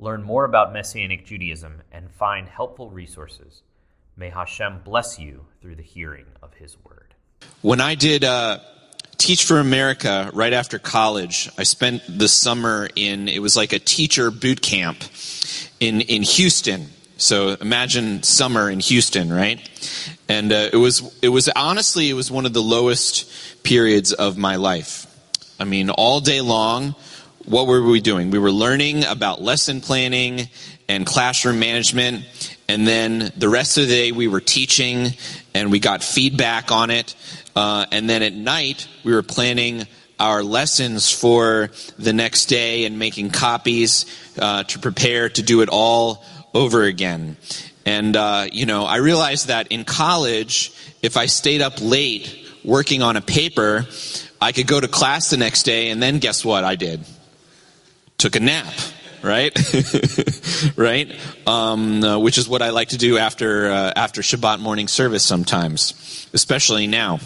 learn more about Messianic Judaism, and find helpful resources. May Hashem bless you through the hearing of His word. When I did uh, Teach for America right after college, I spent the summer in, it was like a teacher boot camp in, in Houston. So imagine summer in Houston, right? And uh, it was it was honestly it was one of the lowest periods of my life. I mean, all day long, what were we doing? We were learning about lesson planning and classroom management. And then the rest of the day, we were teaching and we got feedback on it. Uh, and then at night, we were planning our lessons for the next day and making copies uh, to prepare to do it all over again. And, uh, you know, I realized that in college, if I stayed up late working on a paper, I could go to class the next day, and then guess what I did? Took a nap right? right? Um, uh, which is what I like to do after uh, after Shabbat morning service sometimes, especially now.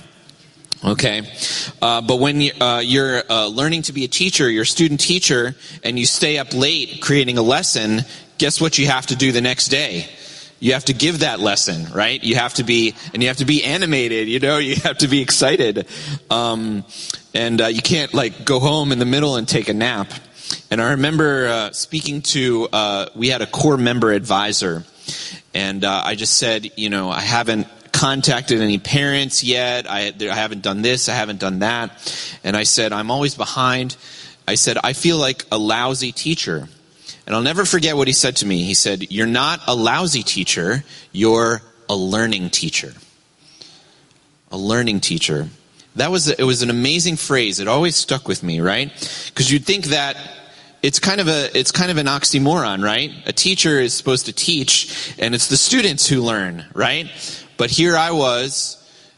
Okay, uh, but when you, are uh, uh, learning to be a teacher, you're a student teacher, and you stay up late creating a lesson, guess what you have to do the next day? You have to give that lesson, right? You have to be, and you have to be animated. You know, you have to be excited, um, and uh, you can't like go home in the middle and take a nap. And I remember uh, speaking to, uh, we had a corps member advisor, and uh, I just said, you know, I haven't contacted any parents yet. I, I haven't done this, I haven't done that. And I said, I'm always behind. I said, I feel like a lousy teacher. And I'll never forget what he said to me. He said, You're not a lousy teacher, you're a learning teacher. A learning teacher. That was, it was an amazing phrase. It always stuck with me, right? Because you'd think that it's kind of a it's kind of an oxymoron, right? A teacher is supposed to teach and it's the students who learn, right? But here I was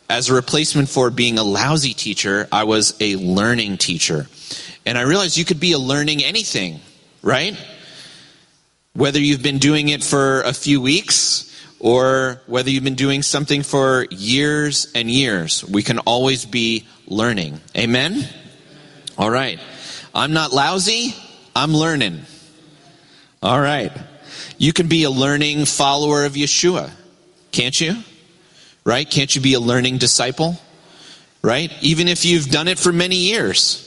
as a replacement for being a lousy teacher, I was a learning teacher. And I realized you could be a learning anything, right? Whether you've been doing it for a few weeks or whether you've been doing something for years and years, we can always be learning. Amen? All right. I'm not lousy. I'm learning. All right. You can be a learning follower of Yeshua, can't you? Right? Can't you be a learning disciple? Right? Even if you've done it for many years,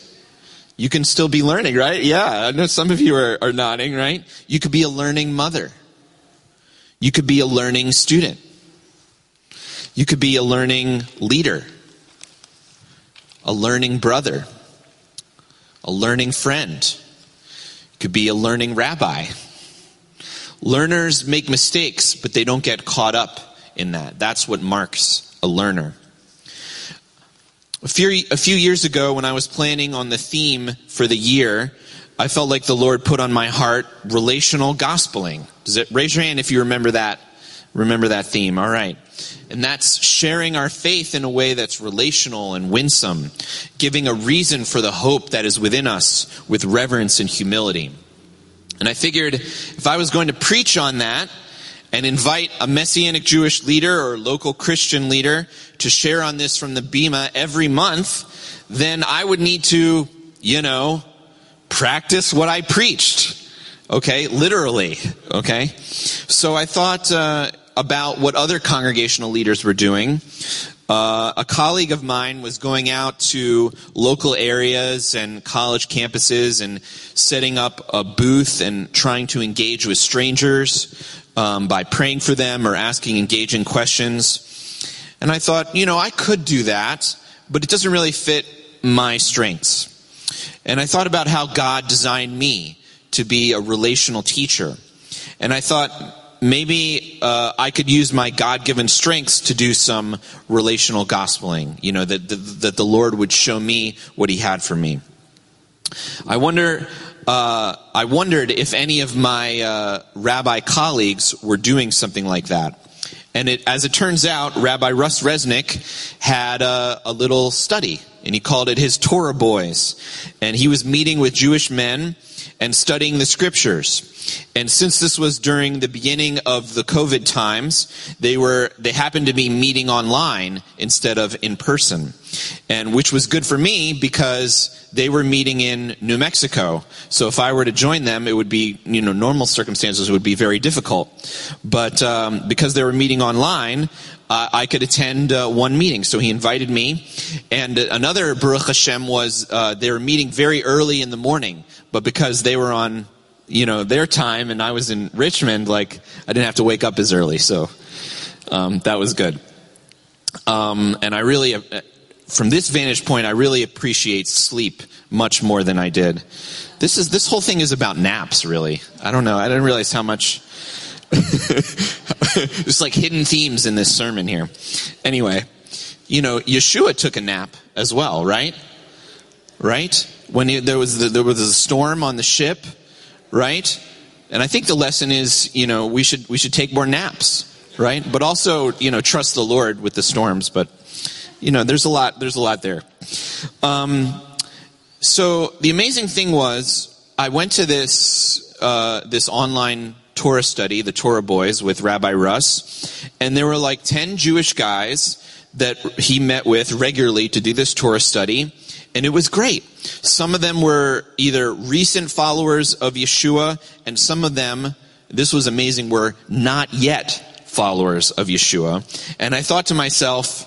you can still be learning, right? Yeah, I know some of you are, are nodding, right? You could be a learning mother. You could be a learning student. You could be a learning leader, a learning brother, a learning friend could be a learning rabbi. Learners make mistakes, but they don't get caught up in that. That's what marks a learner. A few, a few years ago, when I was planning on the theme for the year, I felt like the Lord put on my heart relational gospeling. Does it raise your hand if you remember that? Remember that theme. All right. And that's sharing our faith in a way that's relational and winsome, giving a reason for the hope that is within us with reverence and humility. And I figured if I was going to preach on that and invite a Messianic Jewish leader or local Christian leader to share on this from the Bema every month, then I would need to, you know, practice what I preached. Okay, literally. Okay, so I thought uh, about what other congregational leaders were doing. Uh, a colleague of mine was going out to local areas and college campuses and setting up a booth and trying to engage with strangers um, by praying for them or asking engaging questions. And I thought, you know, I could do that, but it doesn't really fit my strengths. And I thought about how God designed me to be a relational teacher. And I thought, maybe uh, I could use my God given strengths to do some relational gospeling, you know, that, that, that, the Lord would show me what He had for me. I wonder uh, I wondered if any of my uh, rabbi colleagues were doing something like that. And it, as it turns out, Rabbi Russ Resnik had a, a little study, and he called it his Torah Boys. And he was meeting with Jewish men and studying the scriptures. And since this was during the beginning of the COVID times, they were they happened to be meeting online instead of in person. And which was good for me because they were meeting in New Mexico. So if I were to join them, it would be, you know, normal circumstances would be very difficult. But um, because they were meeting online, uh, I could attend uh, one meeting. So he invited me. And another Baruch Hashem was uh, they were meeting very early in the morning, but because they were on, you know, their time and I was in Richmond, like I didn't have to wake up as early. So um, that was good. Um, and I really, uh, from this vantage point, I really appreciate sleep much more than I did. This is this whole thing is about naps, really. I don't know. I didn't realize how much. There's like hidden themes in this sermon here. Anyway, you know, Yeshua took a nap as well, right? Right? When he, there was the, there was a storm on the ship, right? And I think the lesson is, you know, we should we should take more naps, right? But also, you know, trust the Lord with the storms. But you know, there's a lot, there's a lot there. Um, so the amazing thing was, I went to this uh, this online Torah study, the Torah Boys, with Rabbi Russ, and there were like ten Jewish guys that he met with regularly to do this Torah study, and it was great. Some of them were either recent followers of Yeshua, and some of them, this was amazing, were not yet followers of Yeshua. And I thought to myself,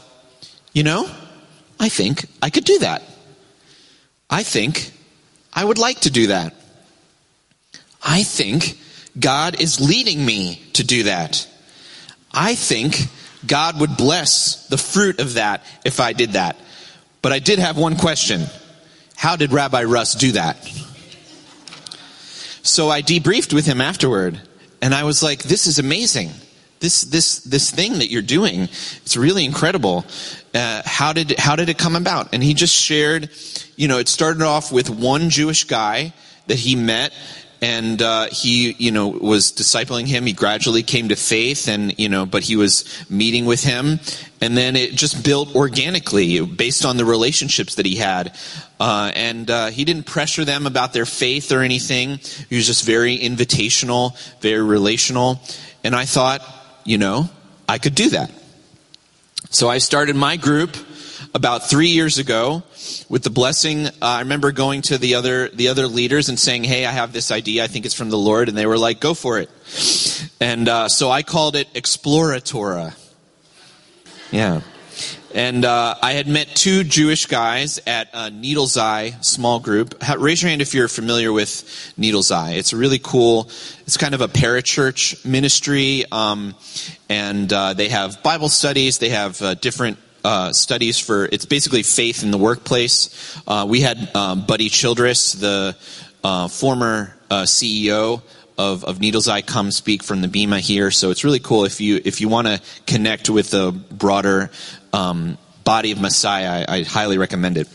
you know, I think I could do that. I think I would like to do that. I think God is leading me to do that. I think God would bless the fruit of that if I did that. But I did have one question. How did Rabbi Russ do that? So I debriefed with him afterward, and I was like, this is amazing this this this thing that you're doing it's really incredible uh, how did how did it come about and he just shared you know it started off with one jewish guy that he met and uh, he you know was discipling him. He gradually came to faith and you know but he was meeting with him. And then it just built organically based on the relationships that he had. Uh, and uh, he didn't pressure them about their faith or anything. He was just very invitational very relational. And i thought you know, I could do that. So I started my group about three years ago with the blessing. Uh, I remember going to the other the other leaders and saying, "Hey, I have this idea. I think it's from the Lord," and they were like, "Go for it." And uh, so I called it Exploratora. Yeah. And uh, I had met two Jewish guys at a Needle's Eye small group. Raise your hand if you're familiar with Needle's Eye. It's a really cool, it's kind of a parachurch ministry. Um, and uh, they have Bible studies, they have uh, different uh, studies for it's basically faith in the workplace. Uh, we had um, Buddy Childress, the uh, former uh, CEO of, of Needles Eye, come speak from the Bema here. So it's really cool if you if you want to connect with the broader um, body of Messiah. I, I, highly recommend it.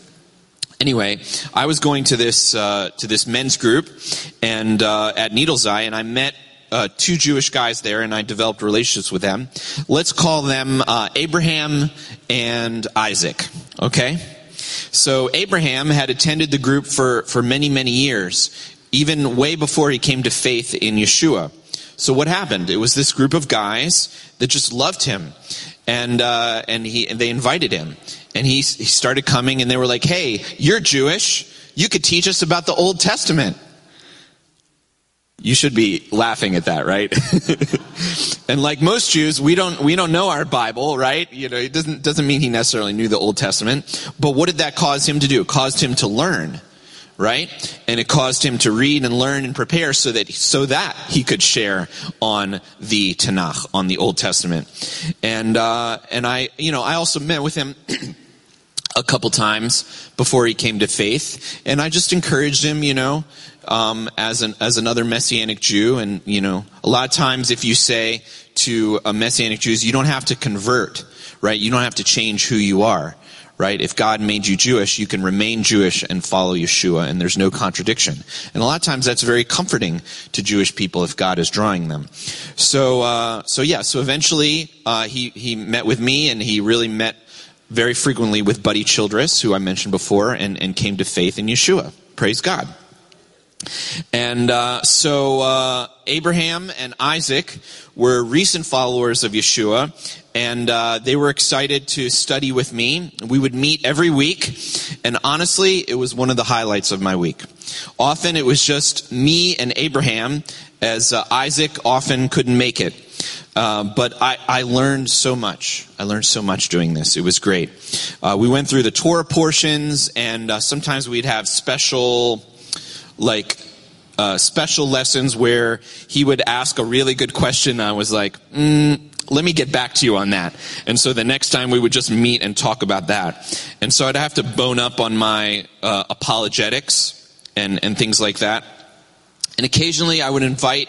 Anyway, I was going to this uh, to this men's group and uh, at Needles Eye, and I met uh, two Jewish guys there, and I developed relationships with them. Let's call them uh, Abraham and Isaac. Okay. So Abraham had attended the group for, for many, many years, even way before he came to faith in Yeshua. So what happened? It was this group of guys that just loved him and uh, and he and they invited him, and he he started coming, and they were like, "Hey, you're Jewish. You could teach us about the Old Testament." You should be laughing at that, right? and like most Jews, we don't we don't know our Bible, right? You know, it doesn't doesn't mean he necessarily knew the Old Testament. But what did that cause him to do? It caused him to learn right? And it caused him to read and learn and prepare so that so that he could share on the Tanakh, on the Old Testament. And uh, and I, you know, I also met with him. a couple times before he came to faith, and I just encouraged him, you know, um, as an as another messianic Jew. And you know, a lot of times if you say to a messianic Jew, you don't have to convert, right? You don't have to change who you are right? If God made you Jewish, you can remain Jewish and follow Yeshua, and there's no contradiction. And a lot of times that's very comforting to Jewish people if God is drawing them. So, uh, so yeah, so eventually uh, he, he met with me, and he really met very frequently with Buddy Childress, who I mentioned before, and, and came to faith in Yeshua. Praise God. And uh, so uh, Abraham and Isaac were recent followers of Yeshua, and uh, they were excited to study with me. We would meet every week, and honestly, it was one of the highlights of my week. Often it was just me and Abraham, as uh, Isaac often couldn't make it. Uh, but I, I, learned so much. I learned so much doing this. It was great. Uh, we went through the Torah portions, and uh, sometimes we'd have special, like, uh, special lessons where he would ask a really good question. I was like, mm, let me get back to you on that. And so the next time we would just meet and talk about that. And so I'd have to bone up on my uh, apologetics and, and things like that. And occasionally I would invite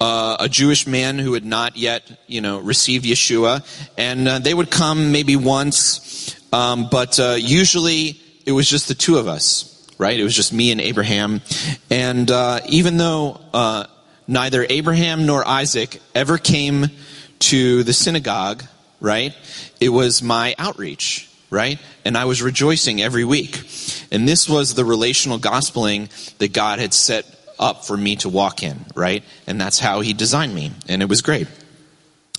uh, a Jewish man who had not yet, you know, received Yeshua, and uh, they would come maybe once, um, but uh, usually it was just the two of us, right? It was just me and Abraham. And uh, even though uh, neither Abraham nor Isaac ever came to the synagogue, right? It was my outreach, right? And I was rejoicing every week. And this was the relational gospeling that God had set up for me to walk in, right? And that's how he designed me. And it was great.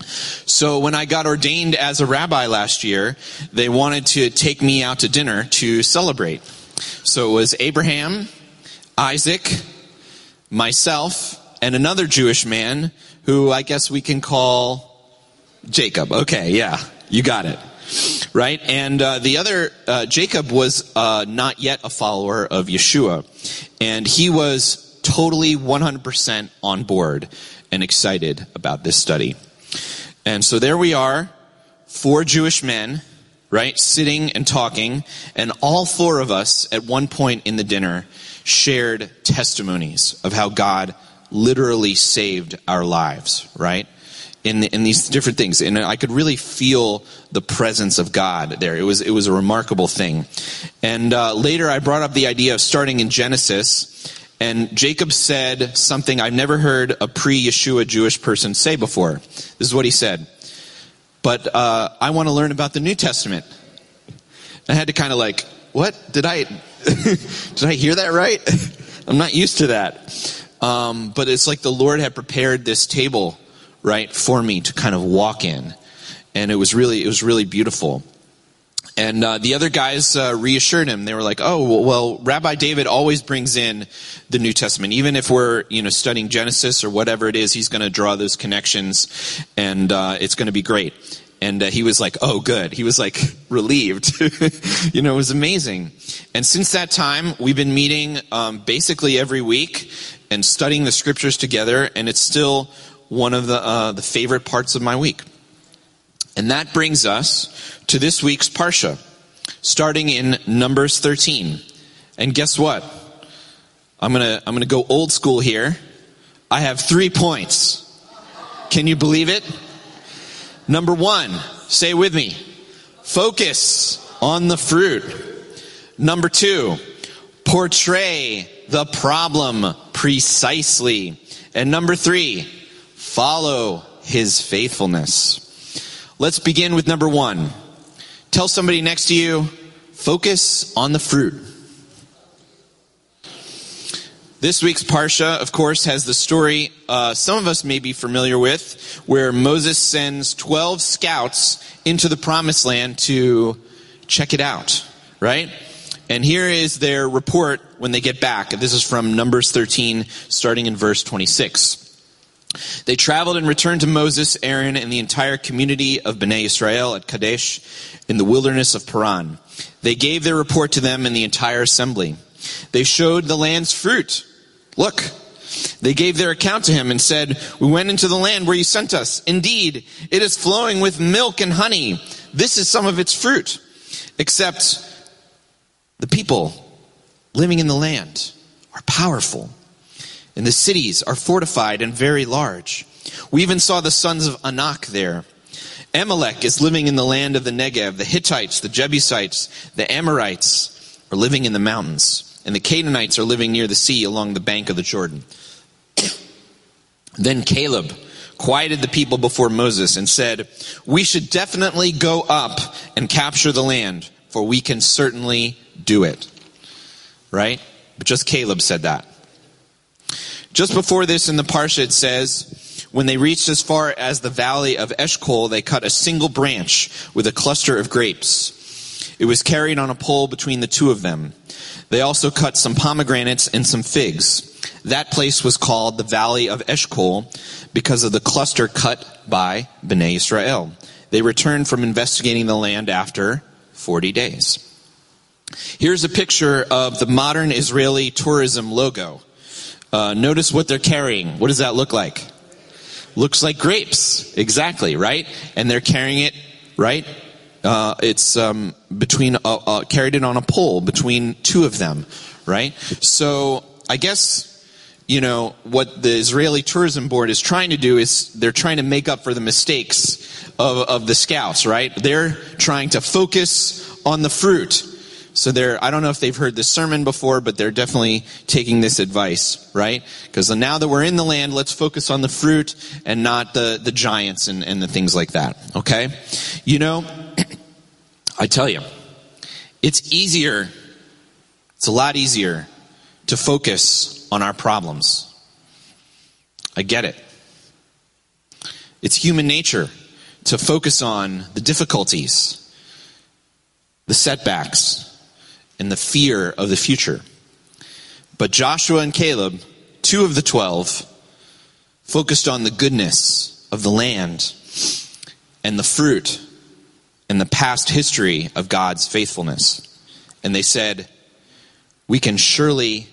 So when I got ordained as a rabbi last year, they wanted to take me out to dinner to celebrate. So it was Abraham, Isaac, myself, and another Jewish man who I guess we can call Jacob. Okay, yeah, you got it. Right? And uh, the other, uh, Jacob was uh, not yet a follower of Yeshua. And he was totally 100% on board and excited about this study. And so there we are, four Jewish men, right, sitting and talking, and all four of us at one point in the dinner shared testimonies of how God literally saved our lives, right? In, in these different things. And I could really feel the presence of God there. It was, it was a remarkable thing. And uh, later I brought up the idea of starting in Genesis and Jacob said something I've never heard a pre Yeshua Jewish person say before. This is what he said. But uh, I want to learn about the New Testament. I had to kind of like, what? Did I, did I hear that right? I'm not used to that. Um, but it's like the Lord had prepared this table, right, for me to kind of walk in. And it was really, it was really beautiful. And uh, the other guys uh, reassured him. They were like, "Oh, well, Rabbi David always brings in the New Testament, even if we're, you know, studying Genesis or whatever it is. He's going to draw those connections, and uh, it's going to be great." And uh, he was like, "Oh, good." He was like relieved. you know, it was amazing. And since that time, we've been meeting um, basically every week and studying the scriptures together, and it's still one of the uh, the favorite parts of my week. And that brings us to this week's Parsha, starting in Numbers 13. And guess what? I'm gonna, I'm gonna go old school here. I have three points. Can you believe it? Number one, say with me, focus on the fruit. Number two, portray the problem precisely. And number three, follow his faithfulness. Let's begin with number one. Tell somebody next to you, focus on the fruit. This week's Parsha, of course, has the story uh, some of us may be familiar with, where Moses sends 12 scouts into the promised land to check it out, right? And here is their report when they get back. This is from Numbers 13, starting in verse 26. They traveled and returned to Moses, Aaron, and the entire community of Bnei Israel at Kadesh in the wilderness of Paran. They gave their report to them and the entire assembly. They showed the land's fruit. Look, they gave their account to him and said, We went into the land where you sent us. Indeed, it is flowing with milk and honey. This is some of its fruit. Except the people living in the land are powerful and the cities are fortified and very large. We even saw the sons of Anak there. Amalek is living in the land of the Negev. The Hittites, the Jebusites, the Amorites are living in the mountains. And the Canaanites are living near the sea along the bank of the Jordan. then Caleb quieted the people before Moses and said, We should definitely go up and capture the land, for we can certainly do it. Right? But just Caleb said that. Just before this in the Parsha it says, when they reached as far as the valley of Eshcol, they cut a single branch with a cluster of grapes. It was carried on a pole between the two of them. They also cut some pomegranates and some figs. That place was called the Valley of Eshcol because of the cluster cut by Bnei Israel. They returned from investigating the land after 40 days. Here's a picture of the modern Israeli tourism logo. Uh, notice what they're carrying. What does that look like? Looks like grapes. Exactly, right? And they're carrying it, right? Uh, it's um, between uh, uh, carried it on a pole between two of them, right? So I guess you know what the Israeli Tourism Board is trying to do is they're trying to make up for the mistakes of, of the scouts, right? They're trying to focus on the fruit so they're, I don't know if they've heard this sermon before, but they're definitely taking this advice, right? Because now that we're in the land, let's focus on the fruit and not the, the giants and, and the things like that, okay? You know, I tell you, it's easier, it's a lot easier to focus on our problems. I get it. It's human nature to focus on the difficulties, the setbacks, and the fear of the future. But Joshua and Caleb, two of the twelve, focused on the goodness of the land and the fruit and the past history of God's faithfulness. And they said, We can surely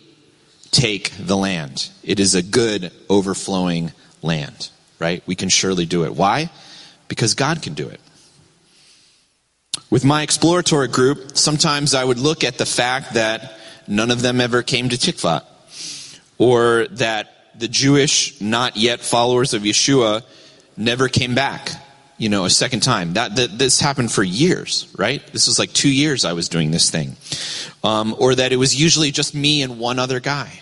take the land. It is a good, overflowing land, right? We can surely do it. Why? Because God can do it. With my exploratory group, sometimes I would look at the fact that none of them ever came to Tikvat, or that the Jewish, not yet followers of Yeshua, never came back, you know, a second time. That, that this happened for years, right? This was like two years I was doing this thing, um, or that it was usually just me and one other guy,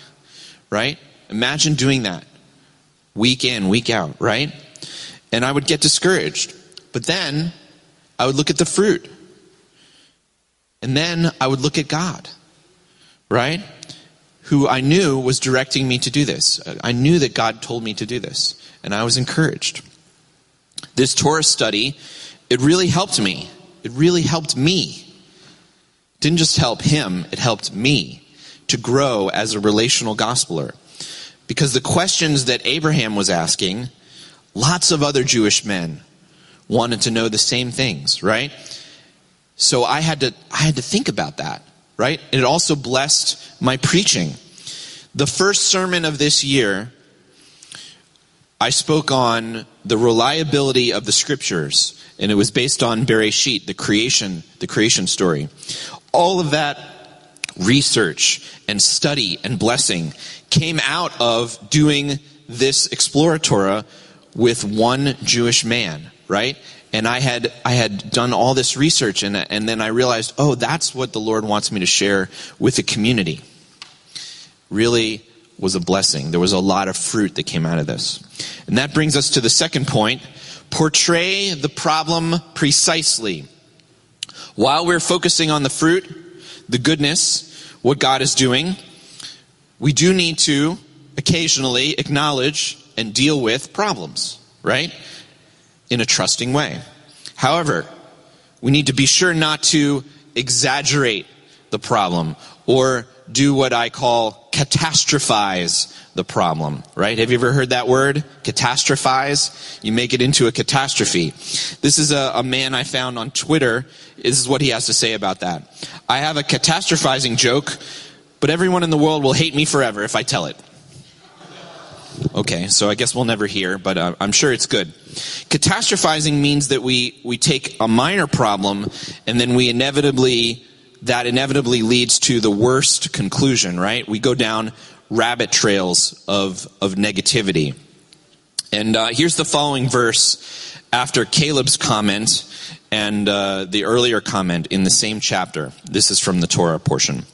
right? Imagine doing that week in, week out, right? And I would get discouraged. But then I would look at the fruit. And then I would look at God, right? Who I knew was directing me to do this. I knew that God told me to do this, and I was encouraged. This Torah study, it really helped me. It really helped me. It didn't just help him, it helped me to grow as a relational gospeler. Because the questions that Abraham was asking, lots of other Jewish men wanted to know the same things, right? So I had to, I had to think about that, right? It also blessed my preaching. The first sermon of this year, I spoke on the reliability of the scriptures, and it was based on Bereshit, the creation, the creation story. All of that research and study and blessing came out of doing this Exploratora with one Jewish man, right? and I had I had done all this research and and then I realized, oh, that's what the Lord wants me to share with the community. Really was a blessing. There was a lot of fruit that came out of this. And that brings us to the second point, portray the problem precisely. While we're focusing on the fruit, the goodness, what God is doing, we do need to occasionally acknowledge and deal with problems, right? In a trusting way. However, we need to be sure not to exaggerate the problem or do what I call catastrophize the problem, right? Have you ever heard that word? Catastrophize? You make it into a catastrophe. This is a, a, man I found on Twitter. This is what he has to say about that. I have a catastrophizing joke, but everyone in the world will hate me forever if I tell it. Okay, so I guess we'll never hear, but uh, I'm sure it's good. Catastrophizing means that we, we take a minor problem and then we inevitably, that inevitably leads to the worst conclusion, right? We go down rabbit trails of, of negativity. And uh, here's the following verse after Caleb's comment and uh, the earlier comment in the same chapter. This is from the Torah portion.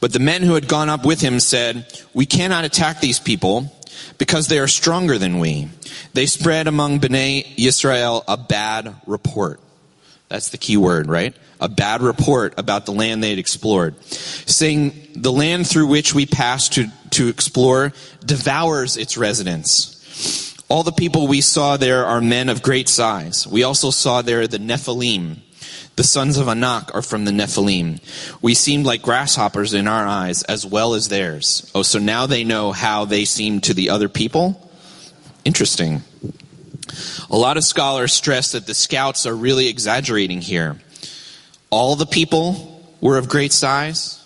But the men who had gone up with him said, We cannot attack these people because they are stronger than we. They spread among Bnei Yisrael a bad report. That's the key word, right? A bad report about the land they had explored. Saying, the land through which we passed to, to explore devours its residents. All the people we saw there are men of great size. We also saw there the Nephilim. The sons of Anak are from the Nephilim. We seemed like grasshoppers in our eyes as well as theirs. Oh, so now they know how they seem to the other people? Interesting. A lot of scholars stress that the scouts are really exaggerating here. All the people were of great size?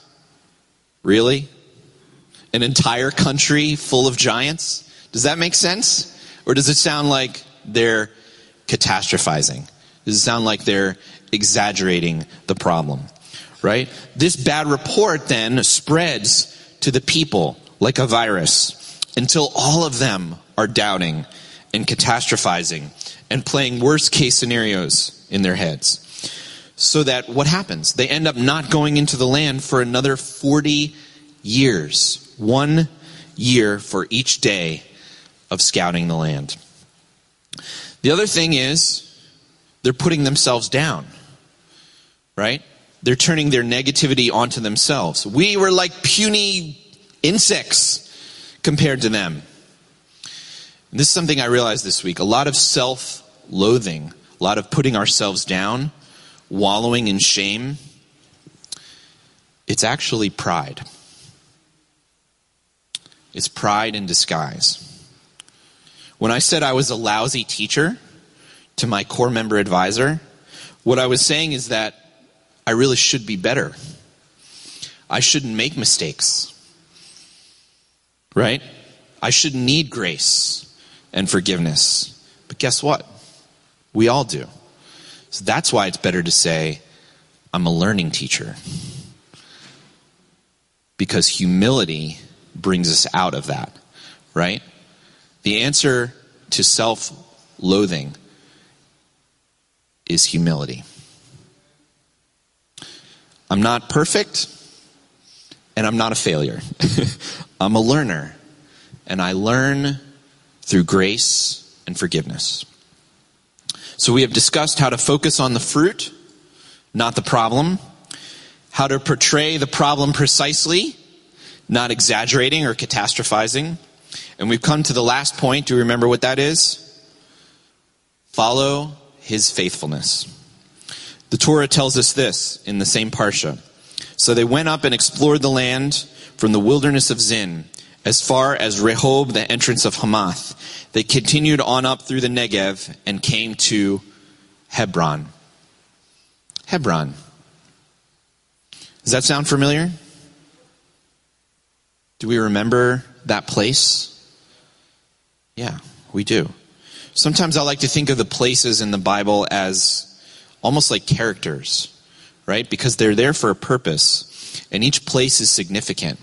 Really? An entire country full of giants? Does that make sense? Or does it sound like they're catastrophizing? Does it sound like they're exaggerating the problem? Right? This bad report then spreads to the people like a virus until all of them are doubting and catastrophizing and playing worst case scenarios in their heads. So that what happens? They end up not going into the land for another 40 years. One year for each day of scouting the land. The other thing is, they're putting themselves down, right? They're turning their negativity onto themselves. We were like puny insects compared to them. And this is something I realized this week. A lot of self loathing, a lot of putting ourselves down, wallowing in shame. It's actually pride. It's pride in disguise. When I said I was a lousy teacher to my corps member advisor, what I was saying is that I really should be better. I shouldn't make mistakes. Right? I shouldn't need grace and forgiveness. But guess what? We all do. So that's why it's better to say, I'm a learning teacher. Because humility brings us out of that, right? The answer to self loathing is humility. I'm not perfect, and I'm not a failure. I'm a learner, and I learn through grace and forgiveness. So we have discussed how to focus on the fruit, not the problem, how to portray the problem precisely, not exaggerating or catastrophizing and we've come to the last point. Do you remember what that is? Follow his faithfulness. The Torah tells us this in the same parsha. So they went up and explored the land from the wilderness of Zin as far as Rehob, the entrance of Hamath. They continued on up through the Negev and came to Hebron. Hebron. Does that sound familiar? Do we remember that place? Yeah, we do. Sometimes I like to think of the places in the Bible as almost like characters, right? Because they're there for a purpose, and each place is significant,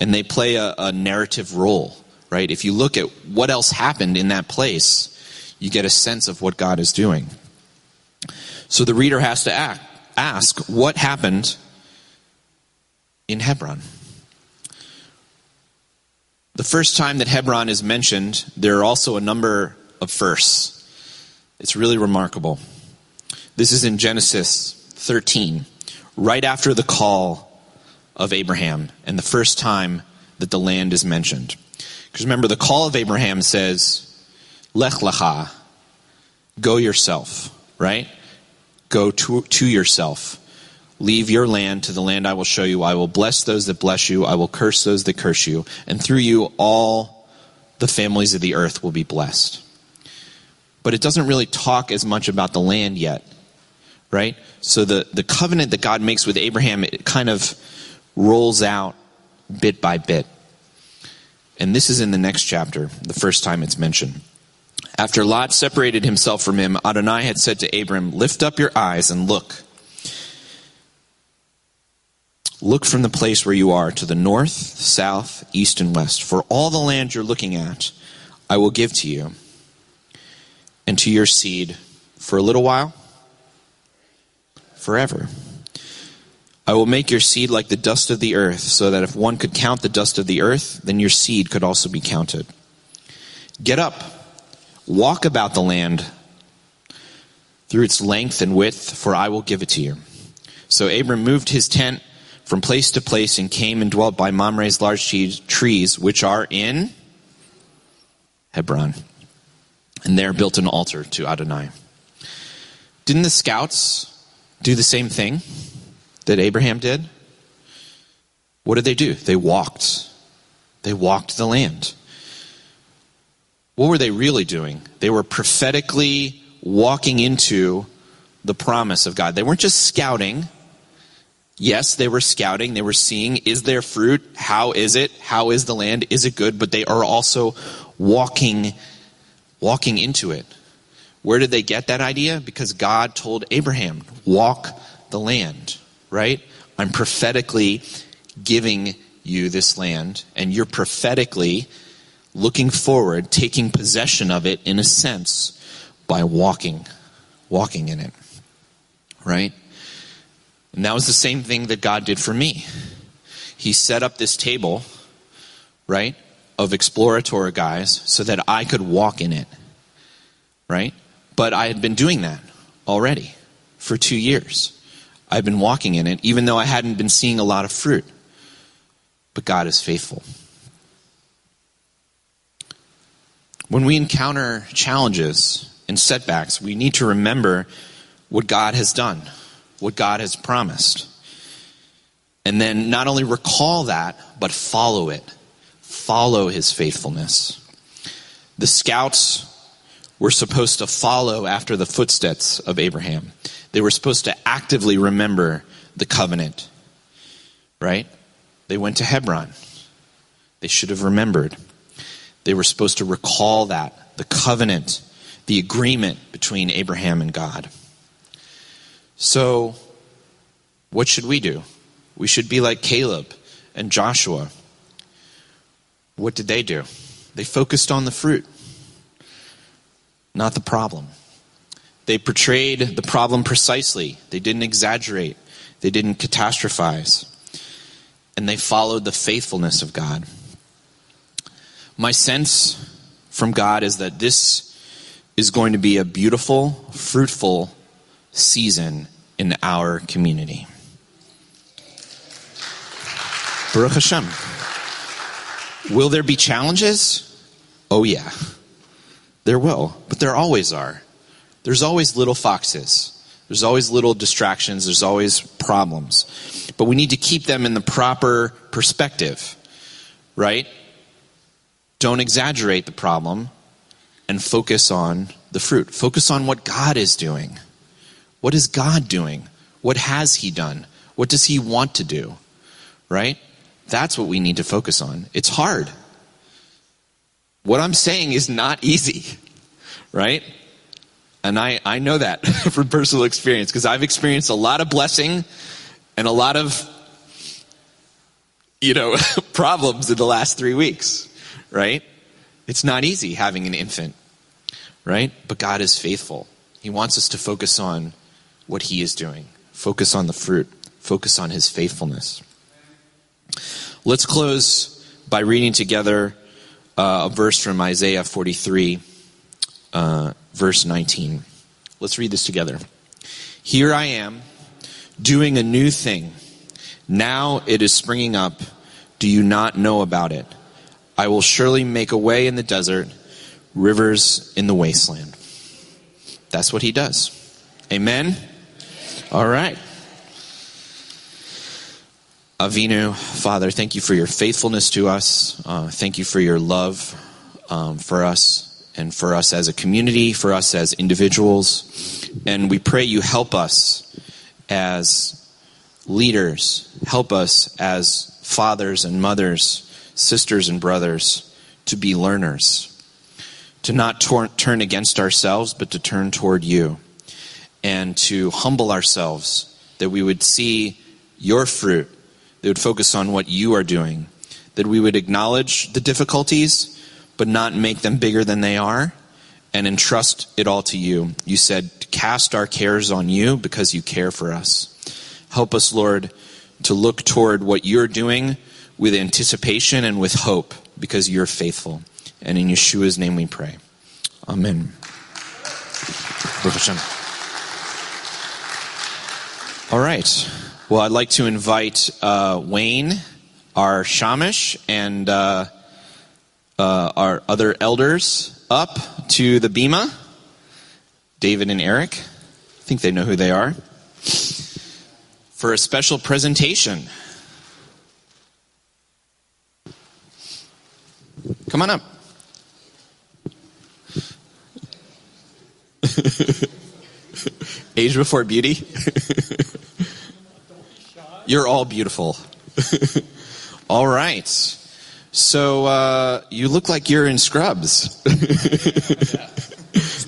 and they play a, a narrative role, right? If you look at what else happened in that place, you get a sense of what God is doing. So the reader has to act, ask what happened in Hebron. The first time that Hebron is mentioned, there are also a number of firsts. It's really remarkable. This is in Genesis 13, right after the call of Abraham, and the first time that the land is mentioned. Because remember, the call of Abraham says, Lech lecha, go yourself, right? Go to, to yourself. Leave your land to the land I will show you. I will bless those that bless you. I will curse those that curse you. And through you, all the families of the earth will be blessed. But it doesn't really talk as much about the land yet, right? So the, the covenant that God makes with Abraham, it kind of rolls out bit by bit. And this is in the next chapter, the first time it's mentioned. After Lot separated himself from him, Adonai had said to Abram, Lift up your eyes and look. Look from the place where you are to the north, south, east, and west. For all the land you're looking at, I will give to you and to your seed for a little while, forever. I will make your seed like the dust of the earth, so that if one could count the dust of the earth, then your seed could also be counted. Get up, walk about the land through its length and width, for I will give it to you. So Abram moved his tent from place to place and came and dwelt by Mamre's large trees, which are in Hebron. And there built an altar to Adonai. Didn't the scouts do the same thing that Abraham did? What did they do? They walked. They walked the land. What were they really doing? They were prophetically walking into the promise of God. They weren't just scouting. Yes, they were scouting. They were seeing, is there fruit? How is it? How is the land? Is it good? But they are also walking, walking into it. Where did they get that idea? Because God told Abraham, walk the land, right? I'm prophetically giving you this land, and you're prophetically looking forward, taking possession of it in a sense by walking, walking in it, right? And that was the same thing that God did for me. He set up this table, right, of Explorator guys so that I could walk in it, right? But I had been doing that already for two years. I've been walking in it, even though I hadn't been seeing a lot of fruit. But God is faithful. When we encounter challenges and setbacks, we need to remember what God has done what God has promised. And then not only recall that, but follow it. Follow his faithfulness. The scouts were supposed to follow after the footsteps of Abraham. They were supposed to actively remember the covenant, right? They went to Hebron. They should have remembered. They were supposed to recall that, the covenant, the agreement between Abraham and God. So, what should we do? We should be like Caleb and Joshua. What did they do? They focused on the fruit, not the problem. They portrayed the problem precisely. They didn't exaggerate. They didn't catastrophize. And they followed the faithfulness of God. My sense from God is that this is going to be a beautiful, fruitful, season in our community. Baruch Hashem. Will there be challenges? Oh, yeah. There will, but there always are. There's always little foxes. There's always little distractions. There's always problems. But we need to keep them in the proper perspective, right? Don't exaggerate the problem and focus on the fruit. Focus on what God is doing. What is God doing? What has He done? What does He want to do? Right? That's what we need to focus on. It's hard. What I'm saying is not easy, right? And I, I know that from personal experience because I've experienced a lot of blessing and a lot of, you know, problems in the last three weeks, right? It's not easy having an infant, right? But God is faithful. He wants us to focus on what he is doing. Focus on the fruit, focus on his faithfulness. Let's close by reading together uh, a verse from Isaiah 43, uh, verse 19. Let's read this together. Here I am doing a new thing. Now it is springing up. Do you not know about it? I will surely make a way in the desert, rivers in the wasteland. That's what he does. Amen. All right. Avinu, Father, thank you for your faithfulness to us. Uh, thank you for your love um, for us and for us as a community, for us as individuals. And we pray you help us as leaders, help us as fathers and mothers, sisters and brothers to be learners, to not tor- turn against ourselves, but to turn toward you and to humble ourselves, that we would see your fruit, that would focus on what you are doing, that we would acknowledge the difficulties, but not make them bigger than they are, and entrust it all to you. You said, Cast our cares on you because you care for us. Help us, Lord, to look toward what you're doing with anticipation and with hope because you're faithful. And in Yeshua's name we pray. Amen. All right. Well, I'd like to invite uh, Wayne, our Shamish, and uh, uh, our other elders up to the Bema. David and Eric. I think they know who they are. For a special presentation. Come on up. Age before beauty. You're all beautiful. all right. So uh, you look like you're in scrubs.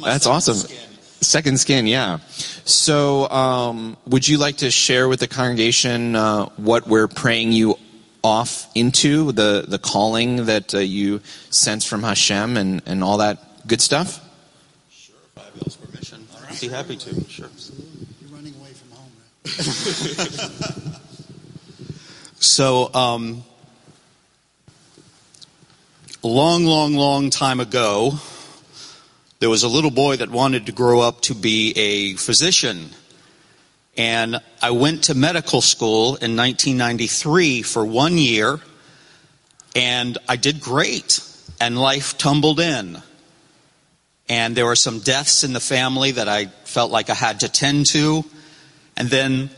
That's awesome. Skin. Second skin, yeah. So, um, would you like to share with the congregation uh, what we're praying you off into the the calling that uh, you sense from Hashem and and all that good stuff? Sure, fabulous permission. All right. I'd be happy to. Sure. You're running away from home. Right? so, um, long, long, long time ago, there was a little boy that wanted to grow up to be a physician. And I went to medical school in 1993 for one year, and I did great, and life tumbled in. And there were some deaths in the family that I felt like I had to tend to. And then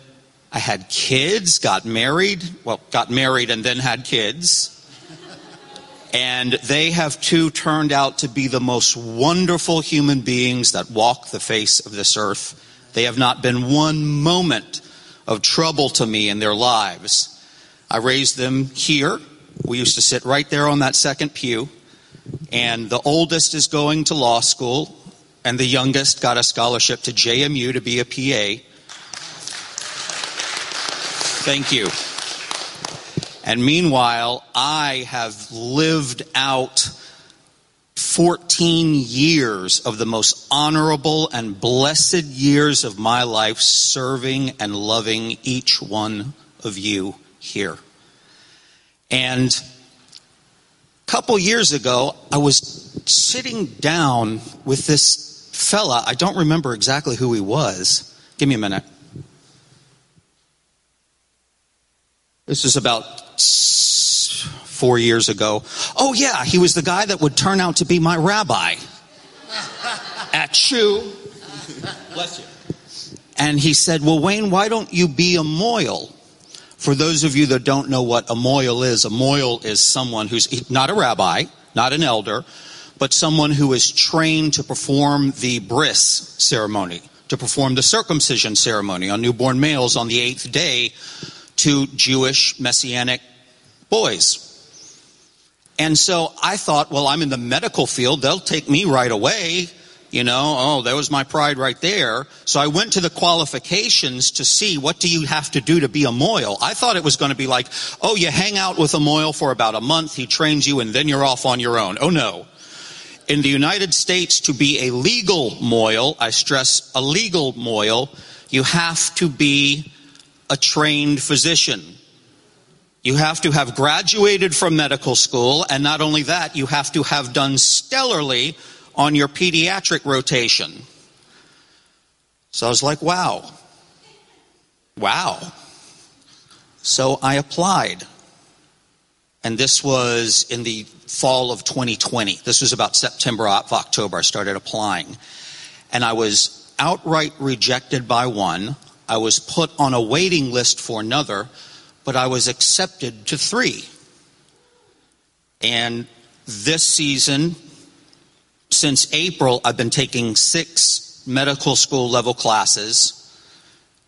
I had kids, got married, well, got married and then had kids. And they have too turned out to be the most wonderful human beings that walk the face of this earth. They have not been one moment of trouble to me in their lives. I raised them here. We used to sit right there on that second pew. And the oldest is going to law school, and the youngest got a scholarship to JMU to be a PA. Thank you. And meanwhile, I have lived out 14 years of the most honorable and blessed years of my life serving and loving each one of you here. And a couple years ago, I was sitting down with this fella. I don't remember exactly who he was. Give me a minute. This is about four years ago. Oh, yeah, he was the guy that would turn out to be my rabbi at Shu. Bless you. And he said, Well, Wayne, why don't you be a mohel? For those of you that don't know what a mohel is, a mohel is someone who's not a rabbi, not an elder, but someone who is trained to perform the bris ceremony, to perform the circumcision ceremony on newborn males on the eighth day to Jewish messianic boys. And so I thought, well, I'm in the medical field. They'll take me right away. You know, oh, there was my pride right there. So I went to the qualifications to see what do you have to do to be a mohel. I thought it was going to be like, oh, you hang out with a mohel for about a month, he trains you, and then you're off on your own. Oh no. In the United States, to be a legal mohel, I stress a legal mohel, you have to be a trained physician. You have to have graduated from medical school, and not only that, you have to have done stellarly on your pediatric rotation. So I was like, wow. Wow. So I applied. And this was in the fall of 2020. This was about September, October. I started applying. And I was outright rejected by one. I was put on a waiting list for another but I was accepted to three. And this season, since April, I've been taking six medical school level classes,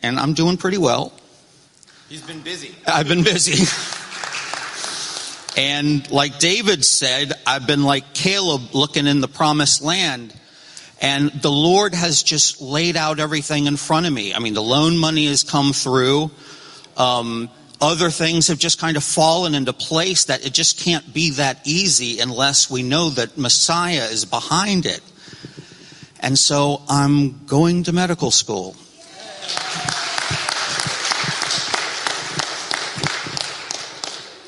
and I'm doing pretty well. He's been busy. I've been busy. and like David said, I've been like Caleb looking in the promised land. And the Lord has just laid out everything in front of me. I mean, the loan money has come through. Um, other things have just kind of fallen into place that it just can't be that easy unless we know that Messiah is behind it. And so I'm going to medical school.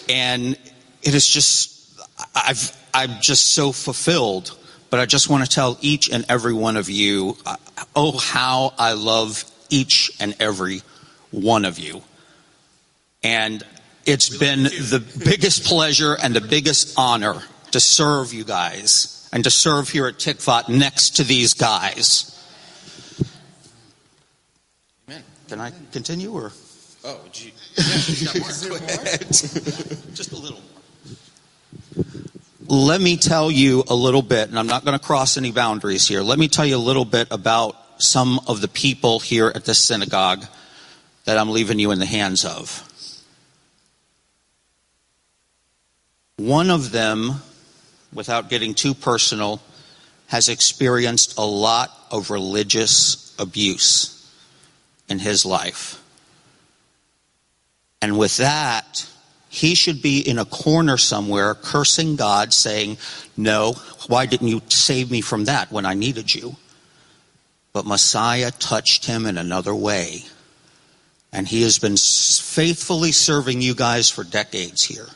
And it is just, I've, I'm just so fulfilled. But I just want to tell each and every one of you, uh, oh, how I love each and every one of you. And it's been the biggest pleasure and the biggest honor to serve you guys and to serve here at Tikvat next to these guys. Amen. Can I continue or? Oh, gee. Yeah. Just a little more. Let me tell you a little bit, and I'm not going to cross any boundaries here. Let me tell you a little bit about some of the people here at this synagogue that I'm leaving you in the hands of. One of them, without getting too personal, has experienced a lot of religious abuse in his life. And with that, he should be in a corner somewhere cursing God, saying, No, why didn't you save me from that when I needed you? But Messiah touched him in another way. And he has been faithfully serving you guys for decades here.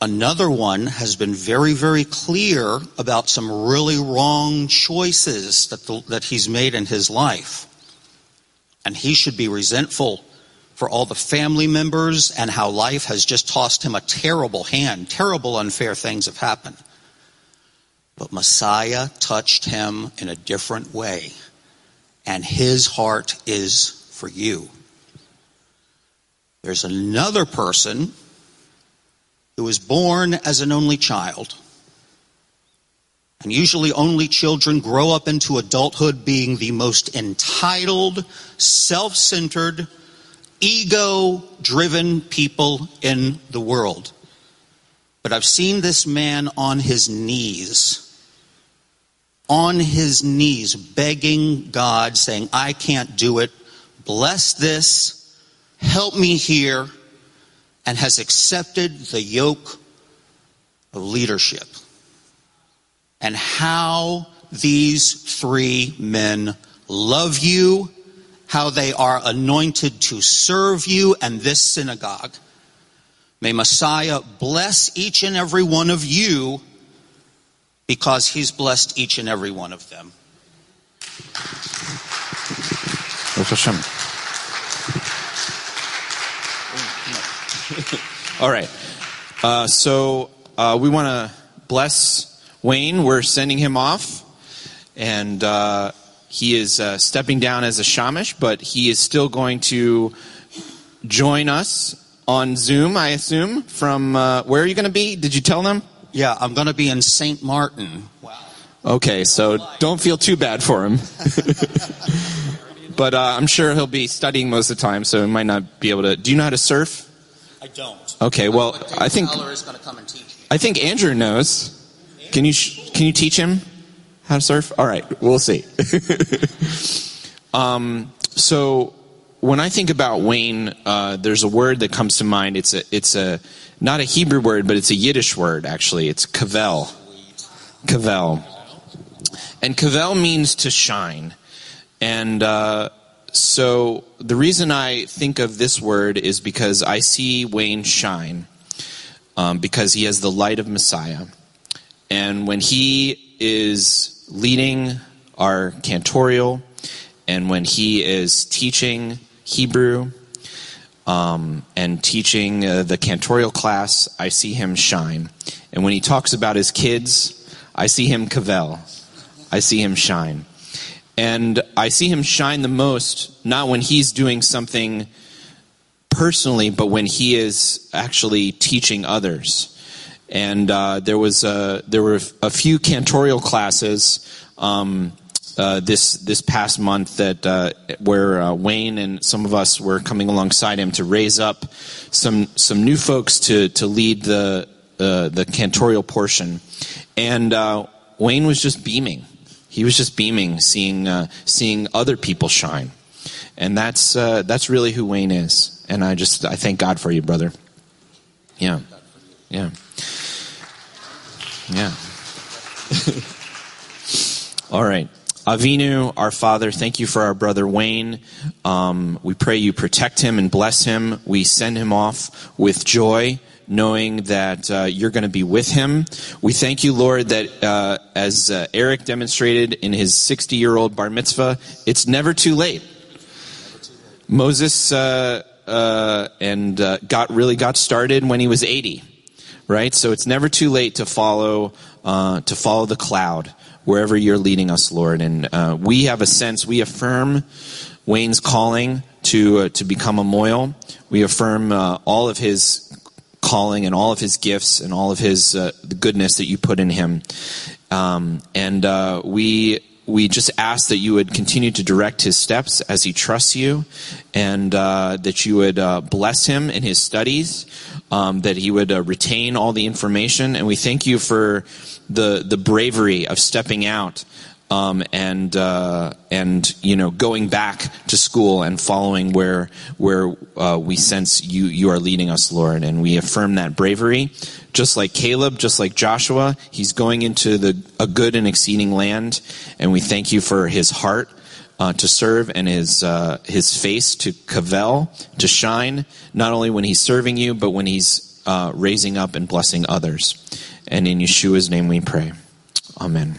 Another one has been very, very clear about some really wrong choices that, the, that he's made in his life. And he should be resentful for all the family members and how life has just tossed him a terrible hand. Terrible, unfair things have happened. But Messiah touched him in a different way, and his heart is for you. There's another person who was born as an only child. And usually, only children grow up into adulthood being the most entitled, self centered, ego driven people in the world. But I've seen this man on his knees, on his knees, begging God, saying, I can't do it. Bless this. Help me here and has accepted the yoke of leadership. And how these three men love you, how they are anointed to serve you and this synagogue. May Messiah bless each and every one of you because he's blessed each and every one of them. All right. Uh, so uh, we want to bless Wayne. We're sending him off, and uh, he is uh, stepping down as a shamish, but he is still going to join us on Zoom, I assume. From uh, where are you going to be? Did you tell them? Yeah, I'm going to be in St. Martin. Wow. Okay, so don't feel too bad for him. but uh, I'm sure he'll be studying most of the time, so he might not be able to. Do you know how to surf? I don't. Okay, well, I think is going to come and teach. I think Andrew knows. Can you sh- can you teach him how to surf? All right, we'll see. um, so when I think about Wayne, uh, there's a word that comes to mind. It's a it's a not a Hebrew word, but it's a Yiddish word actually. It's kvell. Kvell. And kvell means to shine. And uh, so the reason I think of this word is because I see Wayne shine um, because he has the light of Messiah. And when he is leading our cantorial and when he is teaching Hebrew um, and teaching uh, the cantorial class, I see him shine. And when he talks about his kids, I see him kvell. I see him shine. And I see him shine the most, not when he's doing something personally, but when he is actually teaching others. And uh, there was a, there were a few cantorial classes um, uh, this this past month that uh, where uh, Wayne and some of us were coming alongside him to raise up some some new folks to to lead the uh, the cantorial portion, and uh, Wayne was just beaming. He was just beaming, seeing seeing other people shine, and that's that's really who Wayne is. and I just I thank God for you, brother. Yeah, yeah, yeah. All right. Avinu, our Father, thank you for our brother Wayne. Um, we pray you protect him and bless him. We send him off with joy, knowing that uh, you're going to be with him. We thank you, Lord, that uh, as uh, Eric demonstrated in his 60 year old bar mitzvah, it's never too late. Moses uh, uh, and uh, got really got started when he was 80, right? So it's never too late to follow to follow the cloud wherever you're leading us, Lord. And uh, we have a sense, we affirm Wayne's calling to uh, to become a mohel. We affirm uh, all of his calling and all of his gifts and all of his uh, goodness that you put in him. Um, and uh, we we just ask that you would continue to direct his steps as he trusts you, and uh, that you would bless him in his studies, um, that he would retain all the information. And we thank you for the the bravery of stepping out um, and uh, and you know going back to school and following where where uh, we sense you you are leading us, Lord, and we affirm that bravery. Just like Caleb, just like Joshua, he's going into the a good and exceeding land, and we thank you for his heart. Uh, to serve and his uh, his face to kvell to shine not only when he's serving you but when he's uh, raising up and blessing others and in Yeshua's name we pray. Amen.